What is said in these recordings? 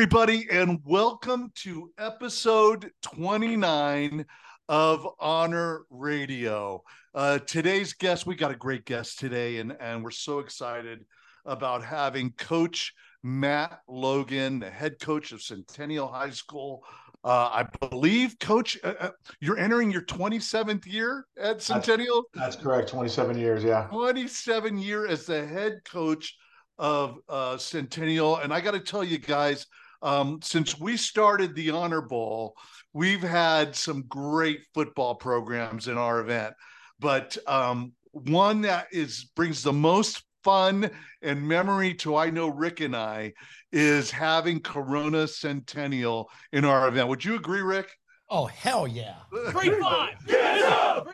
Everybody, and welcome to episode 29 of Honor Radio. Uh, today's guest, we got a great guest today, and, and we're so excited about having Coach Matt Logan, the head coach of Centennial High School. Uh, I believe, Coach, uh, uh you're entering your 27th year at Centennial. That's, that's correct. 27 years, yeah. 27 year as the head coach of uh, Centennial. And I got to tell you guys, um, since we started the Honor Bowl, we've had some great football programs in our event. But um, one that is brings the most fun and memory to I know Rick and I is having Corona Centennial in our event. Would you agree, Rick? Oh hell yeah! Three five, get up!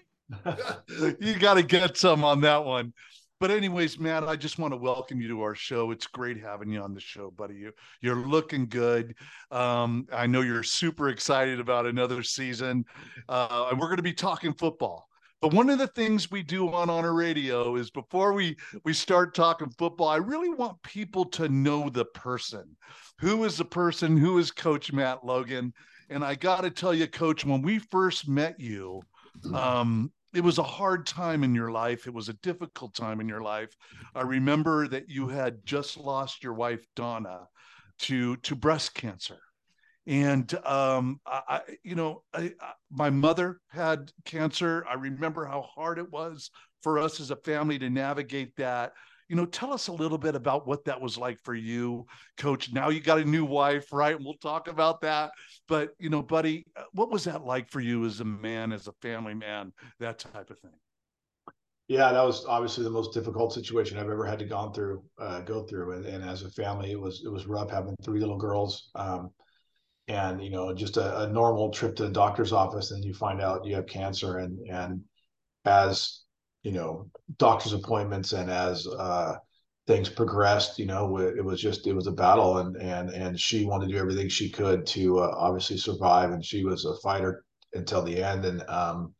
you got to get some on that one. But anyways, Matt, I just want to welcome you to our show. It's great having you on the show, buddy. You you're looking good. Um, I know you're super excited about another season, uh, and we're going to be talking football. But one of the things we do on Honor Radio is before we we start talking football, I really want people to know the person. Who is the person? Who is Coach Matt Logan? And I got to tell you, Coach, when we first met you, um, it was a hard time in your life. It was a difficult time in your life. I remember that you had just lost your wife Donna to to breast cancer, and um, I, you know, I, I, my mother had cancer. I remember how hard it was for us as a family to navigate that you know, tell us a little bit about what that was like for you, coach. Now you got a new wife, right? And we'll talk about that. But, you know, buddy, uh, what was that like for you as a man, as a family man, that type of thing? Yeah, that was obviously the most difficult situation I've ever had to gone through, uh, go through. And, and as a family, it was, it was rough having three little girls. Um, and, you know, just a, a normal trip to the doctor's office and you find out you have cancer and, and as you know doctor's appointments and as uh, things progressed you know it was just it was a battle and and and she wanted to do everything she could to uh, obviously survive and she was a fighter until the end and um,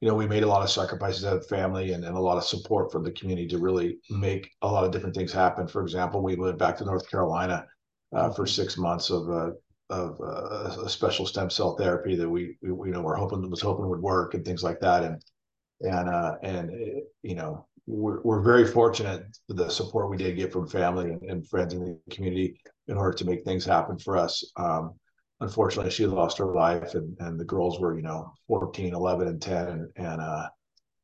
you know we made a lot of sacrifices as a family and, and a lot of support from the community to really make a lot of different things happen. For example we went back to north carolina uh, for six months of uh, of uh, a special stem cell therapy that we, we you know we're hoping was hoping would work and things like that. And and uh, and eh, you know we're, we're very fortunate for the support we did get from family and, and, friends in the community in order to make things happen for us. Um, unfortunately, she lost her life, and and the girls were you know 14, 11, and 10, and and uh,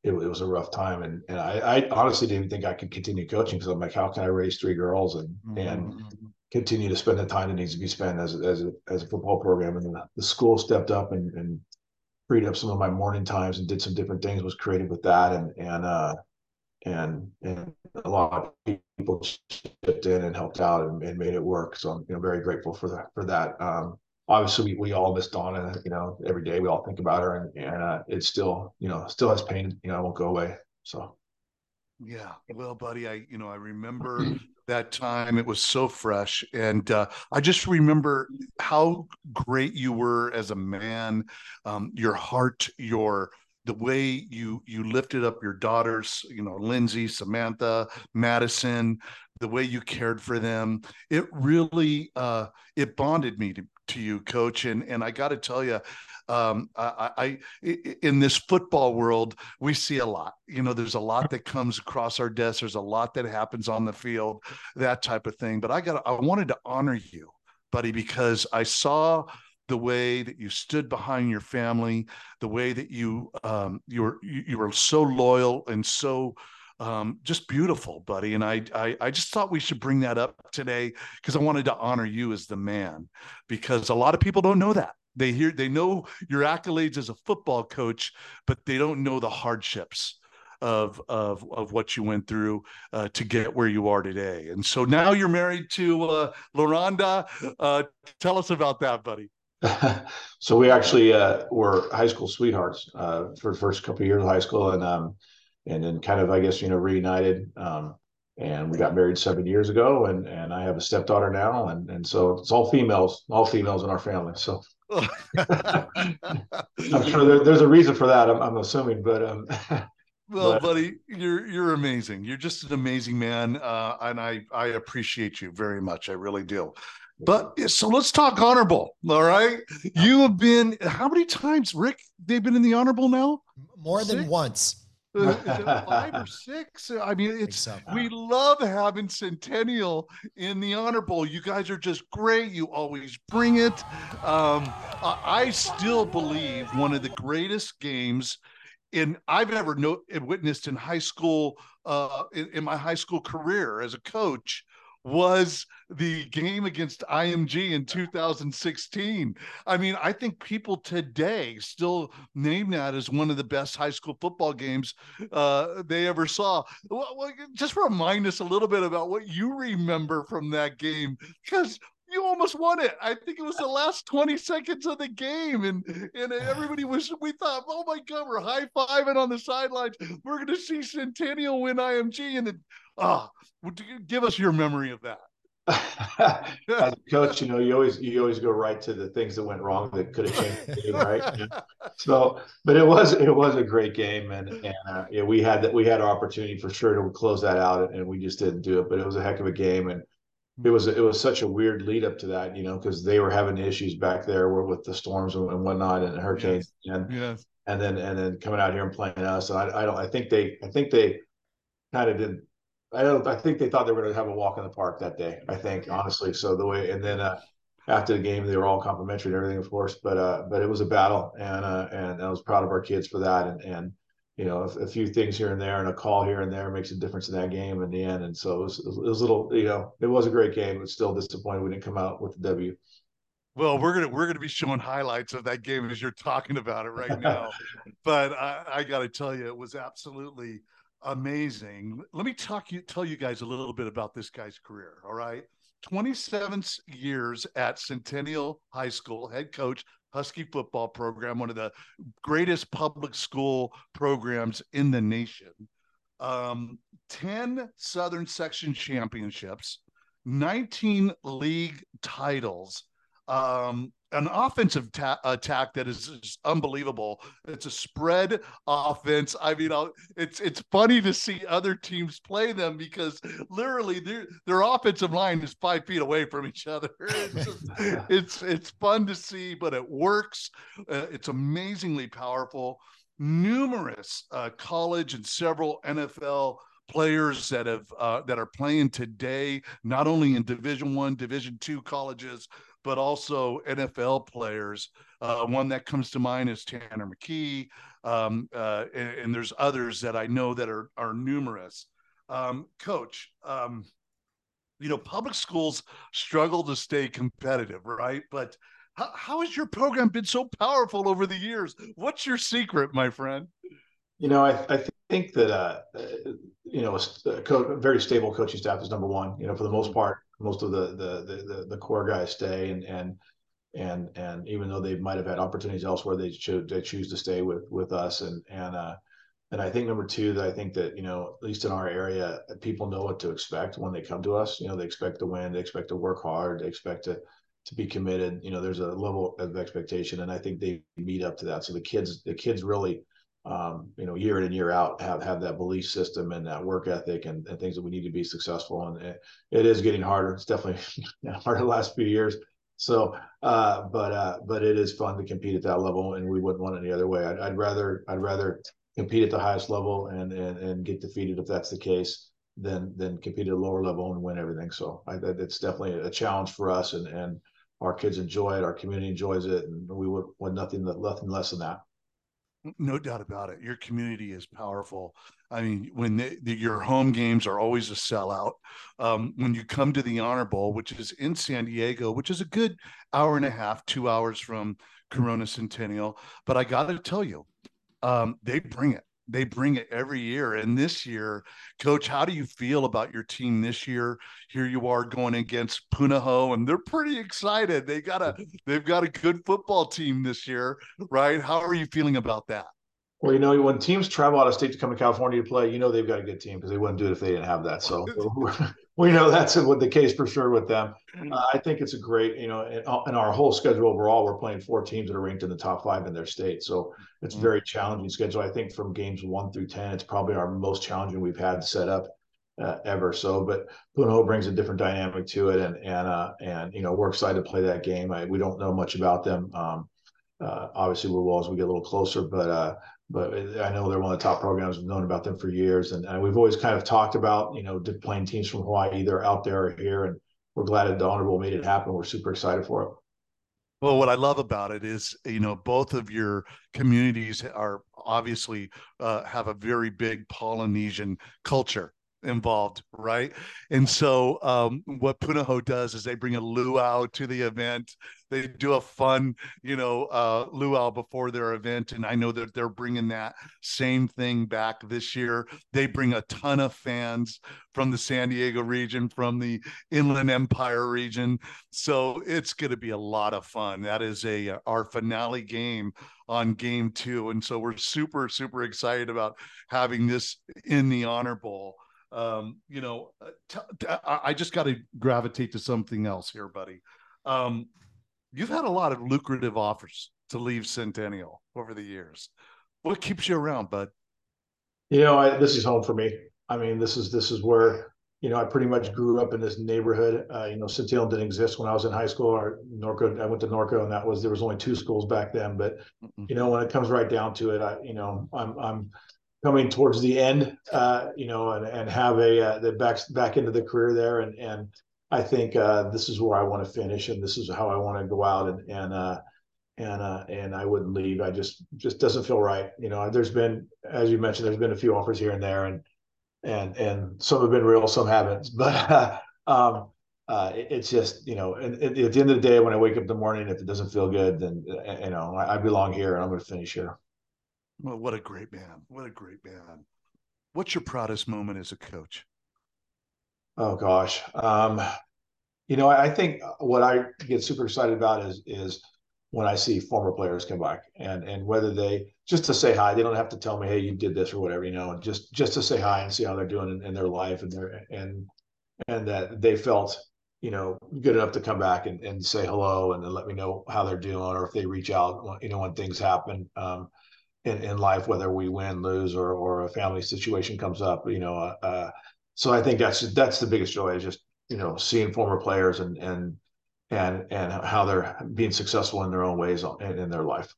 it, it was a rough time. And and I, I honestly didn't think I could continue coaching because I'm like, how can I raise three girls and mm-hmm. and continue to spend the time that needs to be spent as as a, as a football program? And the, the school stepped up and and freed up some of my morning times and did some different things was creative with that and and uh and and a lot of people chipped in and helped out and, and made it work. So i'm you know very grateful for that for that. Um obviously we, we all miss donna you know every day we all think about her and and uh, it still you know still has pain you know it won't go away. So yeah well buddy i you know i remember that time. It was so fresh. And uh, I just remember how great you were as a man, um, your heart, your the way you you lifted up your daughters, you know, Lindsay, Samantha, Madison, the way you cared for them. It really uh, it bonded me to, to you, coach. And and I got to tell you, um, I, I, in this football world, we see a lot. You know, there's a lot that comes across our desk. There's a lot that happens on the field, that type of thing. But I got, I wanted to honor you, buddy, because I saw the way that you stood behind your family, the way that you um, you were you were so loyal and so um, just beautiful, buddy. And I, I, I just thought we should bring that up today because I wanted to honor you as the man because a lot of people don't know that. They hear they know your accolades as a football coach, but they don't know the hardships of of of what you went through uh, to get where you are today. And so now you're married to uh, Loranda. Uh, tell us about that, buddy. so we actually uh, were high school sweethearts uh, for the first couple of years of high school, and um, and then kind of I guess you know reunited. Um, and we got married seven years ago, and and I have a stepdaughter now, and and so it's all females, all females in our family. So I'm sure there, there's a reason for that. I'm, I'm assuming, but um, well, but, buddy, you're you're amazing. You're just an amazing man, uh, and I I appreciate you very much. I really do. But so let's talk Honor Bowl. All right. You have been how many times, Rick? They've been in the Honor Bowl now? More six? than once. Five or six. I mean, it's so. we love having Centennial in the honor bowl. You guys are just great. You always bring it. Um, I still believe one of the greatest games in I've ever know, witnessed in high school, uh, in, in my high school career as a coach was the game against IMG in 2016. I mean, I think people today still name that as one of the best high school football games uh, they ever saw. Well, just remind us a little bit about what you remember from that game, because you almost won it. I think it was the last 20 seconds of the game. And and everybody was we thought, oh my god, we're high-fiving on the sidelines. We're gonna see Centennial win IMG. And then oh give us your memory of that. As a coach, you know, you always you always go right to the things that went wrong that could have changed the game, right? So, but it was it was a great game, and and uh, yeah, we had that we had our opportunity for sure to close that out, and we just didn't do it. But it was a heck of a game, and it was it was such a weird lead up to that, you know, because they were having issues back there with the storms and, whatnot and hurricanes, yes. and yes. and then and then coming out here and playing us. And I, I don't I think they I think they kind of did. I don't. I think they thought they were going to have a walk in the park that day. I think honestly. So the way and then uh, after the game, they were all complimentary and everything, of course. But uh, but it was a battle, and uh, and I was proud of our kids for that. And and you know, a, a, few things here and there and a call here and there makes a difference in that game in the end. And so it was, it was a little, you know, it was a great game, but still disappointed we didn't come out with the W. Well, we're gonna we're gonna be showing highlights of that game as you're talking about it right now. but I, I got to tell you, it was absolutely amazing. Let me talk you tell you guys a little bit about this guy's career. All right, 27 years at Centennial High School, head coach, Husky football program, one of the greatest public school programs in the nation. Um, 10 Southern Section championships, 19 league titles, um, an offensive ta- attack that is just unbelievable. It's a spread offense. I mean, I'll, it's it's funny to see other teams play them because literally their their offensive line is five feet away from each other. It's just, it's, it's fun to see, but it works. Uh, it's amazingly powerful. Numerous uh, college and several NFL players that have uh, that are playing today, not only in Division One, Division Two colleges, but also NFL players. Uh, one that comes to mind is Tanner McKee, um, uh, and, and, there's others that I know that are are numerous. Um, Coach, um, you know, public schools struggle to stay competitive, right? But how, how has your program been so powerful over the years? What's your secret, my friend? You know, I, I think that uh, you know a, co- very stable coaching staff is number one. You know, for the most part, most of the the the, the core guys stay, and and and and even though they might have had opportunities elsewhere, they choose they choose to stay with with us. And and uh, and I think number two, that I think that you know at least in our area, people know what to expect when they come to us. You know, they expect to win, they expect to work hard, they expect to to be committed. You know, there's a level of expectation, and I think they meet up to that. So the kids the kids really um, you know, year in and year out, have have that belief system and that work ethic and, and things that we need to be successful. And it, it is getting harder. It's definitely harder the last few years. So, uh, but uh, but it is fun to compete at that level, and we wouldn't want it any other way. I'd, I'd rather I'd rather compete at the highest level and and and get defeated if that's the case than than compete at a lower level and win everything. So, I, it's definitely a challenge for us, and and our kids enjoy it, our community enjoys it, and we would want nothing nothing less than that. No doubt about it. Your community is powerful. I mean, when the, the, your home games are always a sellout. Um, when you come to the Honor Bowl, which is in San Diego, which is a good hour and a half, two hours from Corona Centennial, but I got to tell you, um, they bring it they bring it every year. And this year, coach, how do you feel about your team this year? Here you are going against Punahou, and they're pretty excited. They got a they've got a good football team this year, right? How are you feeling about that? Well, you know, when teams travel out of state to come to California to play, you know they've got a good team because they wouldn't do it if they didn't have that. So we know that's what the case for sure with them. Uh, I think it's a great, you know, in, in, our whole schedule overall, we're playing four teams that are ranked in the top five in their state. So it's mm-hmm. very challenging schedule. I think from games one through ten, it's probably our most challenging we've had set up uh, ever. So, but Punahou brings a different dynamic to it, and and uh, and you know we're excited to play that game. I, we don't know much about them. Um, uh, obviously, we will as we get a little closer, but uh, but I know they're one of the top programs. We've known about them for years, and, and we've always kind of talked about you know playing teams from Hawaii, either out there or here, and we're glad that the Honor Bowl made it happen. We're super excited for it. Well, what I love about it is, you know, both of your communities are obviously uh, have a very big Polynesian culture involved, right? And so um, what Punahou does is they bring a luau to the event. They do a fun, you know, uh, luau before their event, and I know that they're bringing that same thing back this year. They bring a ton of fans from the San Diego region, from the Inland Empire region, so it's going to be a lot of fun. That is a uh, our finale game on game two, and so we're super super excited about having this in the Honor Bowl um, you know, uh, t- t- I just got to gravitate to something else here, buddy. Um, you've had a lot of lucrative offers to leave Centennial over the years. What keeps you around, bud? You know, I, this is home for me. I mean, this is this is where you know I pretty much grew up in this neighborhood. Uh, you know, Centennial didn't exist when I was in high school. Or Norco, I went to Norco, and that was there was only two schools back then. But you know, when it comes right down to it, I you know I'm I'm coming towards the end, uh, you know, and, and have a uh, the back back into the career there, and and I think uh, this is where I want to finish, and this is how I want to go out, and and uh, and uh, and I wouldn't leave. I just just doesn't feel right. You know, there's been, as you mentioned, there's been a few offers here and there, and and and some have been real, some haven't, but. um, uh, it, it's just you know, and, and, at the end of the day, when I wake up in the morning, if it doesn't feel good, then you know I, I belong here, and I'm going to finish here. Well, what a great man. What a great man. What's your proudest moment as a coach? Oh gosh. Um, you know, I think what I get super excited about is is when I see former players come back and and whether they just to say hi, they don't have to tell me, hey, you did this or whatever, you know, and just just to say hi and see how they're doing in, in their life and their and and that they felt you know good enough to come back and, and say hello and let me know how they're doing or if they reach out you know when things happen um, in, in life, whether we win, lose, or or a family situation comes up. You know, uh, uh, so I think that's that's the biggest joy is just you know seeing former players and and and and how they're being successful in their own ways in, in their life.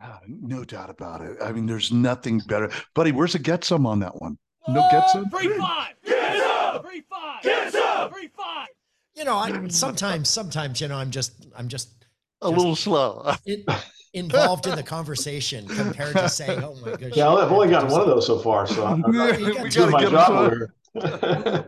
Uh, no doubt about it. I mean, there's nothing better, buddy. Where's the get some on that one? No get some. Free five. Get some. Free five. Get some. Free five. You know, I, sometimes, sometimes, you know, I'm just, I'm just, a just, little slow. It, involved in the conversation compared to saying, "Oh my goodness." Yeah, I've only gotten one of those so far, so I'm, I'm we doing my job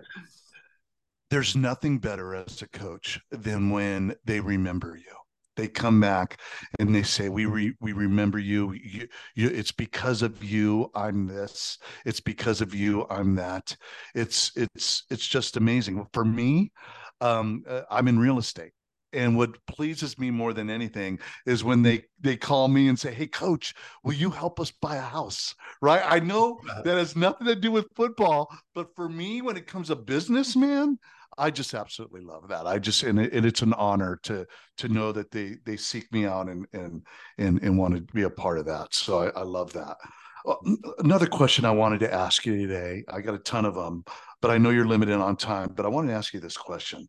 There's nothing better as a coach than when they remember you. They come back and they say, "We re- we remember you. you. You It's because of you. I'm this. It's because of you. I'm that. It's it's it's just amazing for me. Um, uh, I'm in real estate and what pleases me more than anything is when mm-hmm. they they call me and say hey coach will you help us buy a house? Right? I know uh-huh. that has nothing to do with football but for me when it comes to business man i just absolutely love that. I just and, it, and it's an honor to to know that they they seek me out and and and, and want to be a part of that. So i, I love that. Oh, another question i wanted to ask you today i got a ton of them but i know you're limited on time but i wanted to ask you this question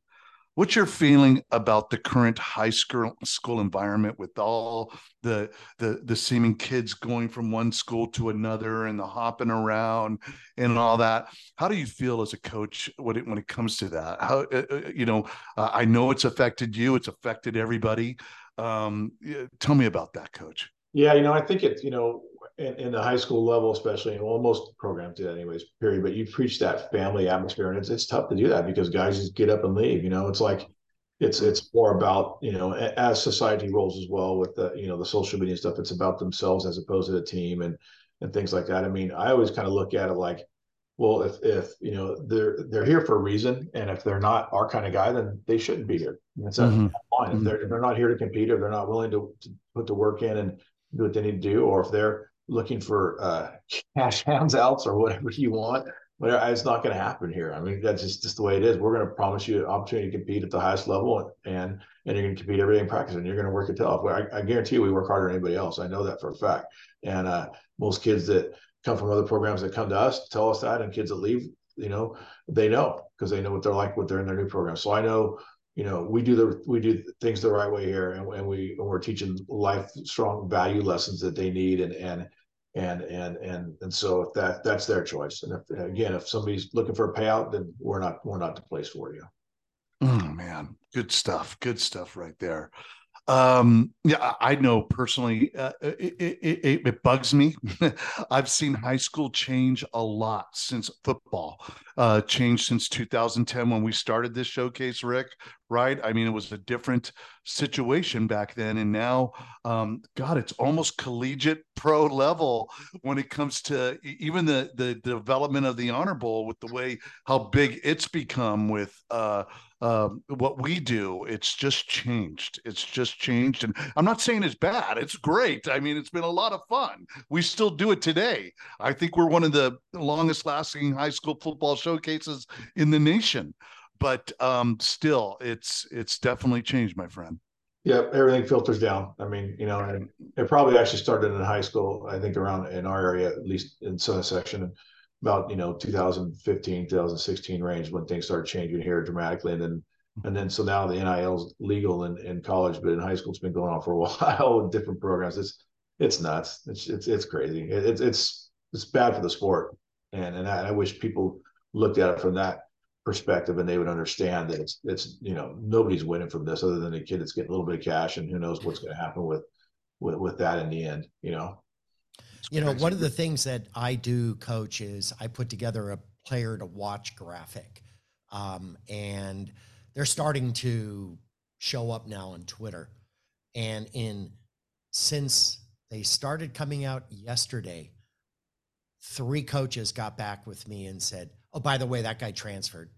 What's your feeling about the current high school school environment with all the the the seeming kids going from one school to another and the hopping around and all that? How do you feel as a coach when it when it comes to that? How uh, uh you know uh, I know it's affected you, it's affected everybody. Um, tell me about that, coach. Yeah, you know, I think it's you know in, in, the high school level, especially, and well, most programs do that anyways, period. But you preach that family atmosphere, and it's it's tough to do that because guys just get up and leave. You know, it's like it's it's more about you know as society rolls as well with the you know the social media stuff. It's about themselves as opposed to the team and and things like that. I mean, I always kind of look at it like, well, if if you know they're they're here for a reason, and if they're not our kind of guy, then they shouldn't be here. That's mm-hmm. fine. If they're if they're not here to compete, or they're not willing to, to put the work in and do what they need to do, or if they're looking for uh, cash handouts or whatever you want. But it's not going to happen here. I mean, that's just, just the way it is. We're going to promise you an opportunity to compete at the highest level, and and and you're going to compete every day in practice, and you're going to work it tough. I, I guarantee you, we work harder than anybody else. I know that for a fact. And uh, most kids that come from other programs that come to us tell us that, and kids that leave you know, they know because they know what they're like, what they're in their new program. So I know, you know, we do the we do things the right way here, and, and we and we're teaching life strong value lessons that they need, and and and and and and so if that that's their choice. And if, again, if somebody's looking for a payout, then we're not we're not the place for you. Oh man, good stuff. Good stuff right there. Um, yeah, I know personally, uh, it, it, it, it, bugs me. I've seen high school change a lot since football uh, changed since 2010 when we started this showcase, Rick. Right? I mean, it was a different situation back then, and now, um, God, it's almost collegiate pro level when it comes to even the the development of the Honor Bowl with the way how big it's become with. Uh, um, what we do. It's just changed. It's just changed. And I'm not saying it's bad. It's great. I mean, it's been a lot of fun. We still do it today. I think we're one of the longest lasting high school football showcases in the nation. But um, still, it's it's definitely changed, my friend. Yeah, everything filters down. I mean, you know, and it probably actually started in high school. I think around in our area, at least in Southern Section, about you know 2015 2016 range when things started changing here dramatically and then and then so now the NIL is legal in, in college but in high school it's been going on for a while with different programs it's it's nuts it's it's, it's crazy it, it's it's it's bad for the sport and and I, I wish people looked at it from that perspective and they would understand that it's it's you know nobody's winning from this other than the kid that's getting a little bit of cash and who knows what's going to happen with with with that in the end you know you know, one of the things that I do, coach, is I put together a player to watch graphic. Um, and they're starting to show up now on Twitter. And in since they started coming out yesterday, three coaches got back with me and said, "Oh, by the way, that guy transferred.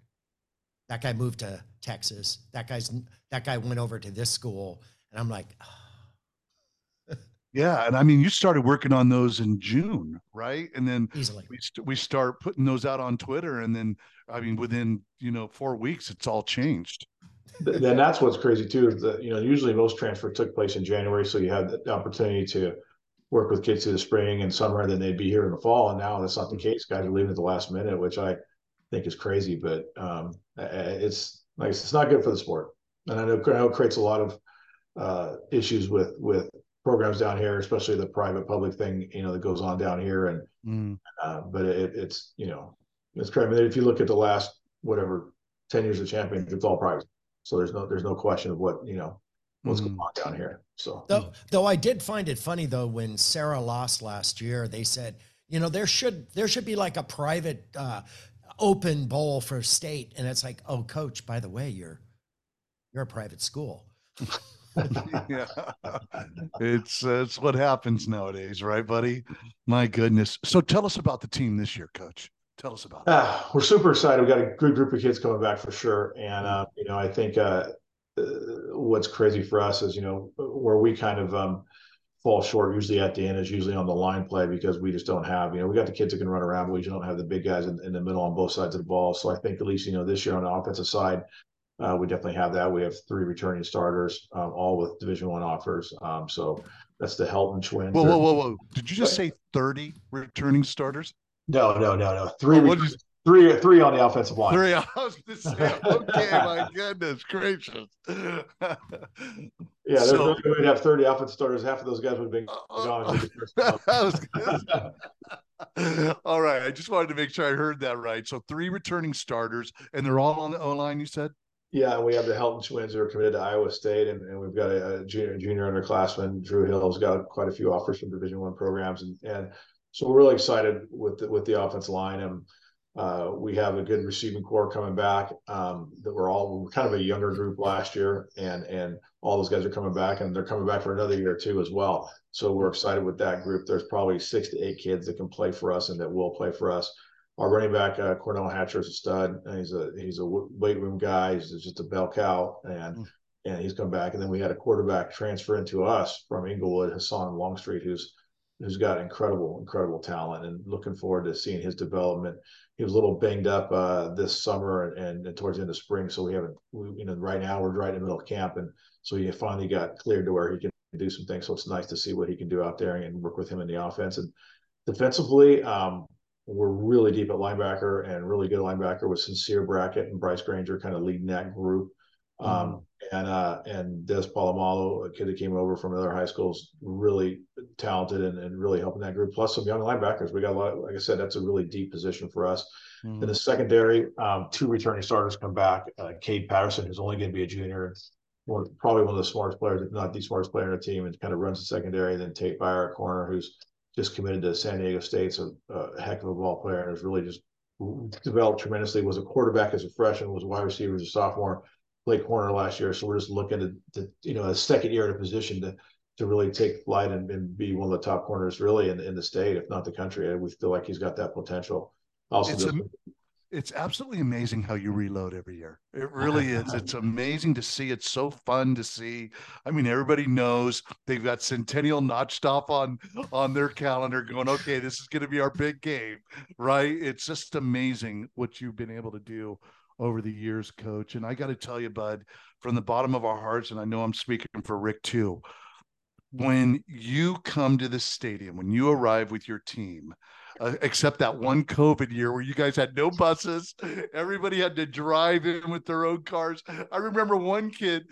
That guy moved to Texas. That guy's that guy went over to this school." And I'm like, oh, yeah, and I mean, you started working on those in June, right? And then easily we st- we start putting those out on Twitter, and then I mean, within you know four weeks, it's all changed. Then that's what's crazy too is that you know usually most transfer took place in January, so you had the opportunity to work with kids through the spring and summer, and then they'd be here in the fall. And now that's not the case. Guys are leaving at the last minute, which I think is crazy. But um, it's like it's not good for the sport, and I know, I know it creates a lot of uh, issues with with programs down here, especially the private public thing, you know, that goes on down here. And, mm. uh, but it, it's, you know, it's crazy. I mean, if you look at the last, whatever, 10 years of champions, it's all private. So there's no, there's no question of what, you know, what's mm. going on down here. So, though, though I did find it funny though, when Sarah lost last year, they said, you know, there should, there should be like a private, uh, open bowl for state. And it's like, oh, coach, by the way, you're, you're a private school. yeah, it's uh, it's what happens nowadays, right, buddy? My goodness. So tell us about the team this year, Coach. Tell us about it. Uh, we're super excited. We've got a good group of kids coming back for sure, and uh, you know, I think uh, what's crazy for us is you know where we kind of um, fall short usually at the end is usually on the line play because we just don't have you know we got the kids that can run around, but we just don't have the big guys in, in the middle on both sides of the ball. So I think at least you know this year on the offensive side uh, we definitely have that. We have three returning starters, um, all with Division One offers. Um, so that's the Helton twins. Whoa, whoa, whoa, whoa! Did you just say thirty returning starters? No, no, no, no. Three, oh. Three, three on the offensive line. Three. I was going to say, okay, my goodness gracious. yeah, so, we'd have thirty offensive starters. Half of those guys would have been uh, gone. all right, I just wanted to make sure I heard that right. So three returning starters, and they're all on the O line. You said. Yeah, we have the Helton twins who are committed to Iowa State, and, and we've got a, a, junior junior underclassman. Drew Hill's got quite a few offers from Division One programs, and and so we're really excited with the, with the offensive line. And uh, we have a good receiving core coming back. Um, that we're all we're kind of a younger group last year, and and all those guys are coming back, and they're coming back for another year too as well. So we're excited with that group. There's probably six to eight kids that can play for us and that will play for us our running back uh, Cornell Hatcher is a stud. He's a he's a weight room guy. He's just a bell cow, and mm. and he's come back. And then we had a quarterback transfer into us from Inglewood, Hassan Longstreet, who's who's got incredible incredible talent. And looking forward to seeing his development. He was a little banged up uh, this summer and, and, towards the end of spring, so we haven't. We, you know, right now we're right in the middle of camp, and so he finally got cleared to where he can do some things. So it's nice to see what he can do out there and work with him in the offense and defensively. Um, we're really deep at linebacker and really good linebacker with Sincere Brackett and Bryce Granger kind of leading that group. Um, mm-hmm. And uh, and Des Polamalu, a kid that came over from another high school, is really talented and, and really helping that group. Plus some young linebackers. We got a lot. like I said, that's a really deep position for us. Mm-hmm. In the secondary, um, two returning starters come back. Uh, Cade Patterson, who's only going to be a junior, one, probably one of the smartest players, if not the smartest player in the team, and kind of runs the secondary. Then Tate Byar, corner, who's just committed to San Diego State, so a heck of a ball player, and has really just developed tremendously. Was a quarterback as a freshman, was a wide receiver as a sophomore play corner last year. So we're just looking to, to you know, a second year in a position to to really take flight and, and, be one of the top corners really in, in the state, if not the country. And we feel like he's got that potential. Also, it's, am- it's absolutely amazing how you reload every year. It really is. It's amazing to see. It's so fun to see. I mean, everybody knows they've got Centennial notched off on on their calendar, going, okay, this is going to be our big game, right? It's just amazing what you've been able to do over the years, coach. And I got to tell you, bud, from the bottom of our hearts, and I know I'm speaking for Rick too, when you come to the stadium, when you arrive with your team, uh, except that one COVID year where you guys had no buses, everybody had to drive in with their own cars. I remember one kid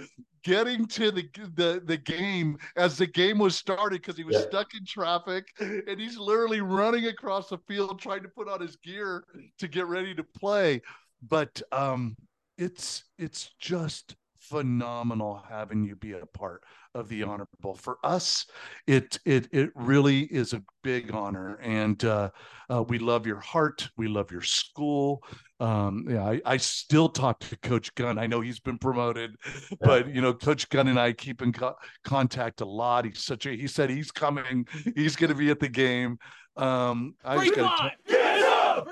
getting to the the, the game as the game was started because he was yeah. stuck in traffic and he's literally running across the field trying to put on his gear to get ready to play but um, it's it's just phenomenal having you be a part of the honor bowl for us it it it really is a big honor and uh, uh, we love your heart. We love your school. Um, yeah I, I still talk to coach gunn. I know he's been promoted yeah. but you know coach gunn and i keep in co- contact a lot. He's such a he said he's coming. He's going to be at the game. Um i just got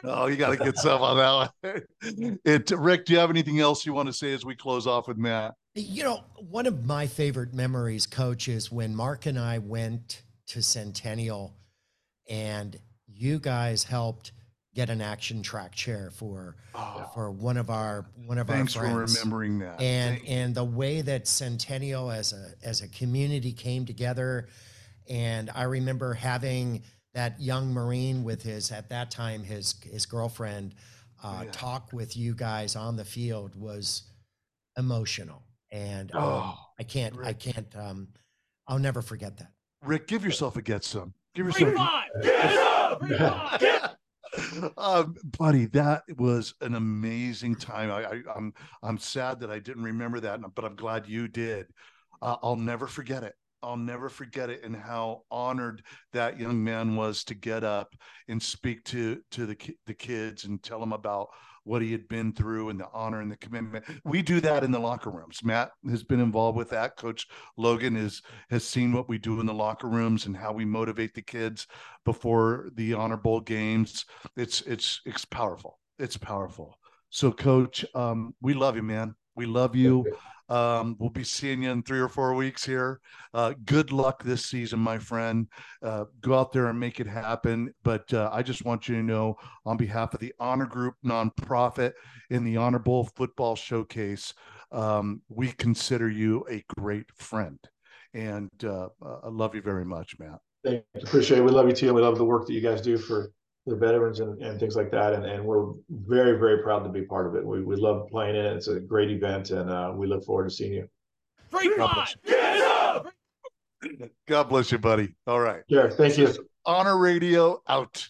Oh, you got to get some on that one. It, Rick, do you have anything else you want to say as we close off with Matt? You know, one of my favorite memories, coach, is when Mark and I went to Centennial and you guys helped get an action track chair for oh, for one of our one of thanks our friends. for remembering that. And and the way that Centennial as a as a community came together, and I remember having that young Marine with his at that time his his girlfriend uh, yeah. talk with you guys on the field was emotional, and um, oh, I can't Rick. I can't um, I'll never forget that. Rick, give yourself a get some. Give yourself. a Get up! Get um, buddy, that was an amazing time. I, I, am I'm, I'm sad that I didn't remember that, but I'm glad you did. Uh, I'll never forget it. I'll never forget it and how honored that young man was to get up and speak to to the the kids and tell them about what he had been through and the honor and the commitment. We do that in the locker rooms. Matt has been involved with that. Coach Logan is has seen what we do in the locker rooms and how we motivate the kids before the honor bowl games. It's it's it's powerful. It's powerful. So coach, um, we love you, man. We love you. Um, we'll be seeing you in three or four weeks here. Uh, good luck this season, my friend. Uh, go out there and make it happen. But uh, I just want you to know, on behalf of the Honor Group nonprofit in the Honor Bowl Football Showcase, um, we consider you a great friend. And uh, I love you very much, Matt. Thank you. Appreciate it. We love you too. And we love the work that you guys do for the veterans and, and things like that. And, and we're very, very proud to be part of it. We, we love playing in it. It's a great event and uh, we look forward to seeing you. Free God Get up! God bless you, buddy. All right. Yeah, thank you. Honor Radio out.